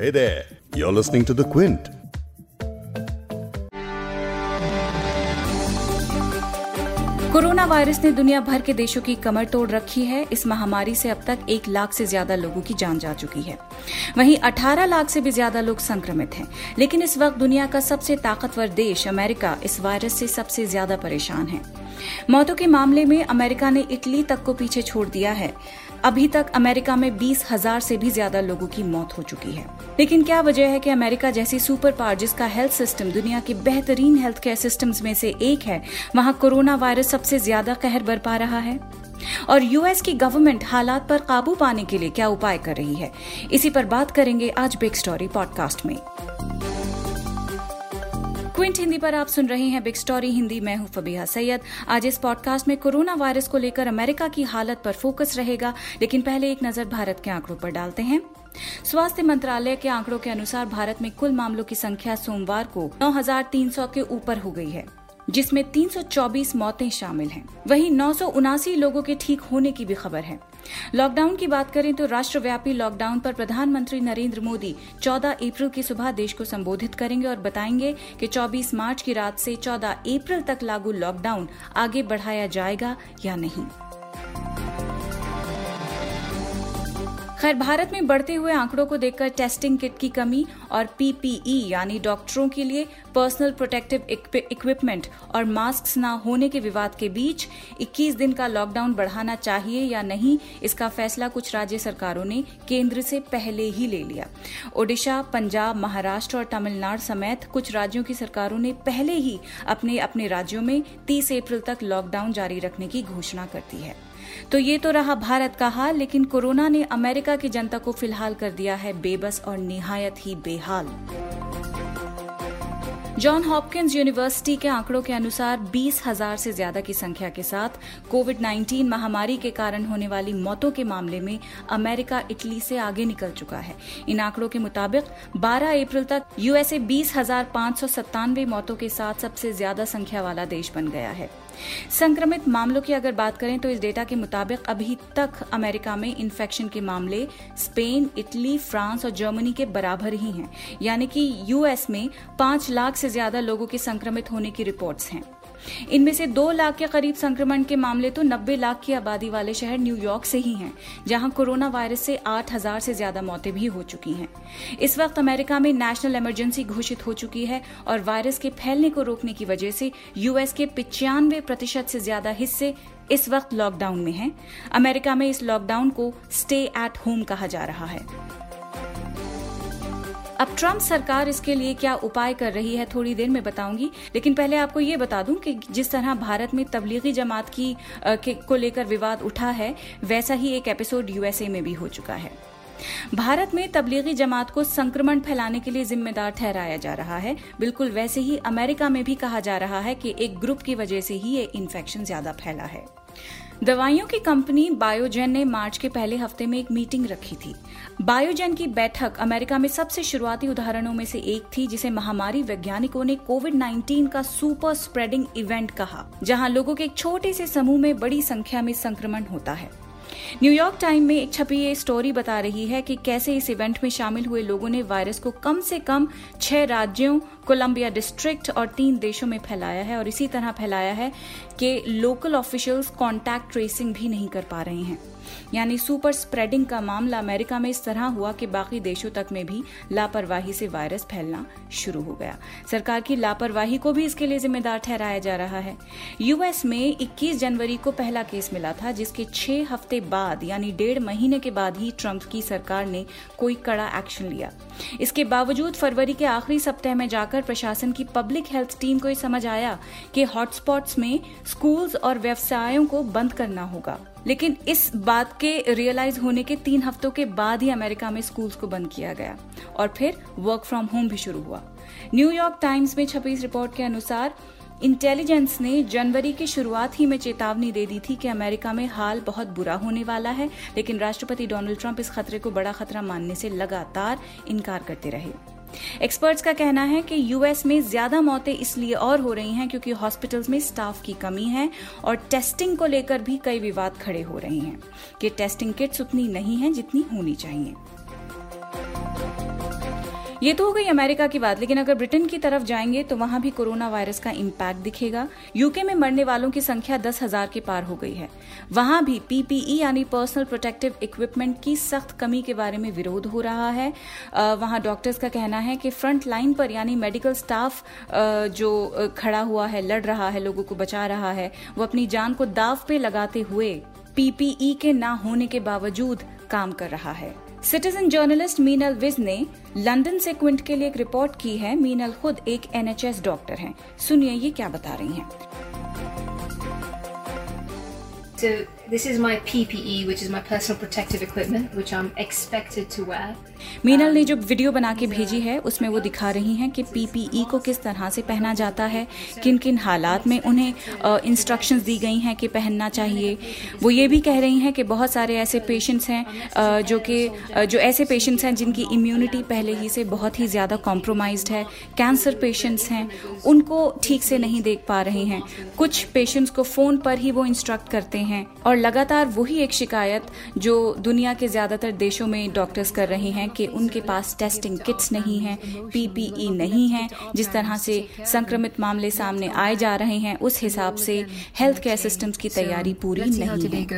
Hey there, you're listening to The Quint. Corona virus ने दुनिया भर के देशों की कमर तोड़ रखी है। इस महामारी से अब तक एक लाख से ज़्यादा लोगों की जान जा चुकी है। वहीं 18 लाख से भी ज़्यादा लोग संक्रमित हैं। लेकिन इस वक्त दुनिया का सबसे ताकतवर देश अमेरिका इस वायरस से सबसे ज़्यादा परेशान है। मौतों के मामले में अमेरिका ने इटली तक को पीछे छोड़ दिया है। अभी तक अमेरिका में बीस हज़ार से भी ज़्यादा लोगों की मौत हो चुकी है। लेकिन क्या वजह है कि अमेरिका जैसी सुपर पावर जिसका हेल्थ सिस्टम दुनिया के बेहतरीन हेल्थ केयर सिस्टम में से एक है, वहाँ कोरोना वायरस सबसे ज़्यादा कहर बरपा रहा है? और यूएस की गवर्नमेंट हालात पर काबू पाने के लिए क्या उपाय कर रही है? इसी पर बात करेंगे आज बिग स्टोरी पॉडकास्ट में। क्विंट हिंदी पर आप सुन रहे हैं बिग स्टोरी हिंदी मैं हूँ फबीहा सैयद। आज इस पॉडकास्ट में कोरोना वायरस को लेकर अमेरिका की हालत पर फोकस रहेगा लेकिन पहले एक नज़र भारत के आंकड़ों पर डालते हैं। स्वास्थ्य मंत्रालय के आंकड़ों के अनुसार भारत में कुल मामलों की संख्या सोमवार को 9,300 के ऊपर हो गई है जिसमें 324 मौतें शामिल हैं। वहीं नौ सौ उनासी लोगों के ठीक होने की भी खबर है। लॉकडाउन की बात करें तो राष्ट्रव्यापी लॉकडाउन पर प्रधानमंत्री नरेंद्र मोदी 14 अप्रैल की सुबह देश को संबोधित करेंगे और बताएँगे कि 24 मार्च की रात से 14 अप्रैल तक लागू लॉकडाउन आगे बढ़ाया जाएगा या नहीं। खैर, भारत में बढ़ते हुए आंकड़ों को देखकर टेस्टिंग किट की कमी और पीपीई, यानी डॉक्टरों के लिए पर्सनल प्रोटेक्टिव इक्विपमेंट और मास्क न होने के विवाद के बीच 21 दिन का लॉकडाउन बढ़ाना चाहिए या नहीं, इसका फैसला कुछ राज्य सरकारों ने केंद्र से पहले ही ले लिया। ओडिशा, पंजाब, महाराष्ट्र और तमिलनाडु समेत कुछ राज्यों की सरकारों ने पहले ही अपने अपने राज्यों में 30 अप्रैल तक लॉकडाउन जारी रखने की घोषणा कर दी है। तो ये तो रहा भारत का हाल, लेकिन कोरोना ने अमेरिका की जनता को फ़िलहाल कर दिया है बेबस और निहायत ही बेहाल। जॉन हॉपकिंस यूनिवर्सिटी के आंकड़ों के अनुसार बीस हज़ार से ज़्यादा की संख्या के साथ कोविड 19 महामारी के कारण होने वाली मौतों के मामले में अमेरिका इटली से आगे निकल चुका है। इन आंकड़ों के मुताबिक 12 अप्रैल तक यूएसए बीस हज़ार मौतों के साथ सबसे ज़्यादा संख्या वाला देश बन गया है। संक्रमित मामलों की अगर बात करें तो इस डेटा के मुताबिक अभी तक अमेरिका में इन्फेक्शन के मामले स्पेन इटली फ्रांस और जर्मनी के बराबर ही हैं। यानी कि यूएस में पाँच लाख से ज़्यादा लोगों के संक्रमित होने की रिपोर्ट्स हैं। इनमें से दो लाख के करीब संक्रमण के मामले तो नब्बे लाख की आबादी वाले शहर न्यूयॉर्क से ही हैं, जहाँ कोरोना वायरस से आठ हज़ार से ज़्यादा मौतें भी हो चुकी हैं। इस वक्त अमेरिका में नेशनल इमरजेंसी घोषित हो चुकी है और वायरस के फैलने को रोकने की वजह से यूएस के पिचानवे प्रतिशत से ज़्यादा हिस्से इस वक्त लॉकडाउन में हैं। अमेरिका में इस लॉकडाउन को स्टे एट होम कहा जा रहा है। अब ट्रंप सरकार इसके लिए क्या उपाय कर रही है, थोड़ी देर में बताऊँगी। लेकिन पहले आपको ये बता दूँ कि जिस तरह भारत में तबलीगी जमात की, को लेकर विवाद उठा है, वैसा ही एक एपिसोड यूएसए में भी हो चुका है। भारत में तबलीगी जमात को संक्रमण फैलाने के लिए जिम्मेदार ठहराया जा रहा है। बिल्कुल वैसे ही अमेरिका में भी कहा जा रहा है कि एक ग्रुप की वजह से ही ये इन्फेक्शन ज़्यादा फैला है। दवाइयों की कंपनी बायोजेन ने मार्च के पहले हफ़्ते में एक मीटिंग रखी थी। बायोजेन की बैठक अमेरिका में सबसे शुरुआती उदाहरणों में से एक थी, जिसे महामारी वैज्ञानिकों ने कोविड 19 का सुपर स्प्रेडिंग इवेंट कहा, जहाँ लोगों के एक छोटे से समूह में बड़ी संख्या में संक्रमण होता है। न्यूयॉर्क टाइम में एक छपी ये स्टोरी बता रही है कि कैसे इस इवेंट में शामिल हुए लोगों ने वायरस को कम से कम छह राज्यों, कोलंबिया डिस्ट्रिक्ट और तीन देशों में फैलाया है और इसी तरह फैलाया है कि लोकल ऑफिशियल्स कॉन्टैक्ट ट्रेसिंग भी नहीं कर पा रहे हैं। यानी सुपर स्प्रेडिंग का मामला अमेरिका में इस तरह हुआ कि बाकी देशों तक में भी लापरवाही से वायरस फैलना शुरू हो गया। सरकार की लापरवाही को भी इसके लिए जिम्मेदार ठहराया जा रहा है। यूएस में 21 जनवरी को पहला केस मिला था, जिसके छह हफ़्ते बाद, यानी डेढ़ महीने के बाद ही ट्रंप की सरकार ने कोई कड़ा एक्शन लिया। इसके बावजूद फरवरी के आखिरी सप्ताह में जाकर प्रशासन की पब्लिक हेल्थ टीम को यह समझ आया कि हॉटस्पॉट्स में स्कूल्स और व्यवसायों को बंद करना होगा। लेकिन इस बात के रियलाइज़ होने के तीन हफ्तों के बाद ही अमेरिका में स्कूल्स को बंद किया गया और फिर वर्क फ्रॉम होम भी शुरू हुआ। न्यूयॉर्क टाइम्स में छपी इस रिपोर्ट के अनुसार इंटेलिजेंस ने जनवरी की शुरुआत ही में चेतावनी दे दी थी कि अमेरिका में हाल बहुत बुरा होने वाला है, लेकिन राष्ट्रपति डोनाल्ड ट्रंप इस खतरे को बड़ा खतरा मानने से लगातार इनकार करते रहे। एक्सपर्ट्स का कहना है कि यूएस में ज़्यादा मौतें इसलिए और हो रही हैं क्योंकि हॉस्पिटल्स में स्टाफ की कमी है और टेस्टिंग को लेकर भी कई विवाद खड़े हो रहे हैं कि टेस्टिंग किट्स उतनी नहीं है जितनी होनी चाहिए। ये तो हो गई अमेरिका की बात, लेकिन अगर ब्रिटेन की तरफ़ जाएँगे तो वहाँ भी कोरोना वायरस का इम्पैक्ट दिखेगा। यूके में मरने वालों की संख्या दस हज़ार के पार हो गई है। वहाँ भी पीपीई यानी पर्सनल प्रोटेक्टिव इक्विपमेंट की सख्त कमी के बारे में विरोध हो रहा है। वहाँ डॉक्टर्स का कहना है कि फ्रंट लाइन पर यानी मेडिकल स्टाफ जो खड़ा हुआ है, लड़ रहा है, लोगों को बचा रहा है, वो अपनी जान को दाव पे लगाते हुए पीपीई के ना होने के बावजूद काम कर रहा है। सिटीजन जर्नलिस्ट मीनल विज ने लंदन से क्विंट के लिए एक रिपोर्ट की है। मीनल खुद एक एनएचएस डॉक्टर हैं। सुनिए ये क्या बता रही हैं। So this is my PPE, which is my personal protective equipment, which I'm expected to wear. Meenal ने जो वीडियो बना के भेजी है उसमें वो दिखा रही हैं कि पीपीई को किस तरह से पहना जाता है किन किन हालात में उन्हें इंस्ट्रक्शंस दी गई हैं कि पहनना चाहिए वो ये भी कह रही हैं कि बहुत सारे ऐसे पेशेंट्स हैं जो कि जो ऐसे पेशेंट्स हैं जिनकी इम्यूनिटी पहले ही से बहुत ही ज़्यादा कॉम्प्रोमाइज है कैंसर पेशेंट्स हैं उनको ठीक से नहीं देख पा रहे हैं कुछ पेशेंट्स को फ़ोन पर ही वो इंस्ट्रक्ट करते हैं और लगातार वही एक शिकायत जो दुनिया के ज़्यादातर देशों में डॉक्टर्स कर रहे हैं कि उनके पास टेस्टिंग किट्स नहीं है पीपीई नहीं है जिस तरह से संक्रमित मामले सामने आए जा रहे हैं उस हिसाब से हेल्थ केयर सिस्टम्स की तैयारी पूरी नहीं है।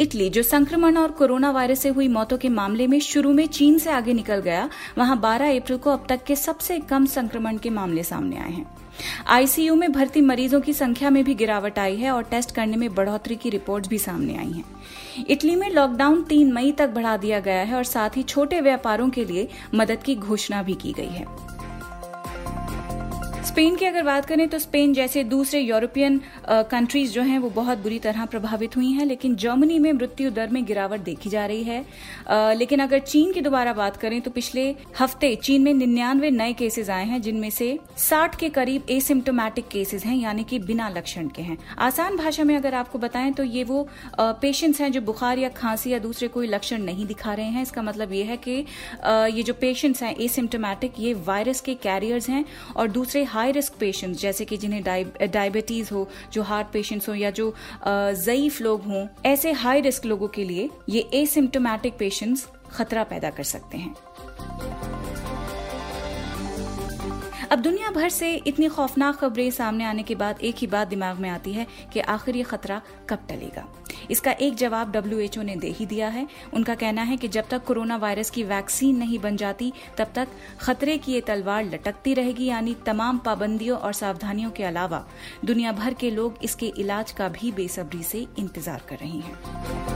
इटली जो संक्रमण और कोरोना वायरस से हुई मौतों के मामले में शुरू में चीन से आगे निकल गया वहाँ 12 अप्रैल को अब तक के सबसे कम संक्रमण के मामले सामने आए हैं। आईसीयू में भर्ती मरीजों की संख्या में भी गिरावट आई है और टेस्ट करने में बढ़ोतरी की रिपोर्ट भी सामने आई है। इटली में लॉकडाउन तीन मई तक बढ़ा दिया गया है और साथ ही छोटे व्यापारों के लिए मदद की घोषणा भी की गई है। स्पेन की अगर बात करें तो स्पेन जैसे दूसरे यूरोपियन कंट्रीज़ जो हैं वो बहुत बुरी तरह प्रभावित हुई हैं लेकिन जर्मनी में मृत्यु दर में गिरावट देखी जा रही है। आ, लेकिन अगर चीन की दोबारा बात करें तो पिछले हफ़्ते चीन में निन्यानवे नए केसेज आए हैं जिनमें से 60 के करीब एसिम्टोमेटिक केसेज हैं यानी कि बिना लक्षण के हैं। आसान भाषा में अगर आपको बताएँ तो ये वो पेशेंट्स हैं जो बुखार या खांसी या दूसरे कोई लक्षण नहीं दिखा रहे हैं। इसका मतलब ये है कि ये जो पेशेंट्स हैं एसिम्टोमेटिक ये वायरस के कैरियर्स हैं और दूसरे हाई रिस्क पेशेंट्स जैसे कि जिन्हें डायबिटीज़ हो, जो हार्ट पेशेंट्स हो या जो ज़यीफ लोग हों, ऐसे हाई रिस्क लोगों के लिए ये एसिम्टोमेटिक पेशेंट्स खतरा पैदा कर सकते हैं। अब दुनिया भर से इतनी खौफनाक खबरें सामने आने के बाद एक ही बात दिमाग में आती है कि आखिर ये खतरा कब टलेगा? इसका एक जवाब डब्ल्यू ने दे ही दिया है। उनका कहना है कि जब तक कोरोना वायरस की वैक्सीन नहीं बन जाती, तब तक खतरे की ये तलवार लटकती रहेगी, यानी तमाम पाबंदियों और सावधानियों के अलावा दुनिया भर के लोग इसके इलाज का भी बेसब्री से इंतज़ार कर रहे हैं।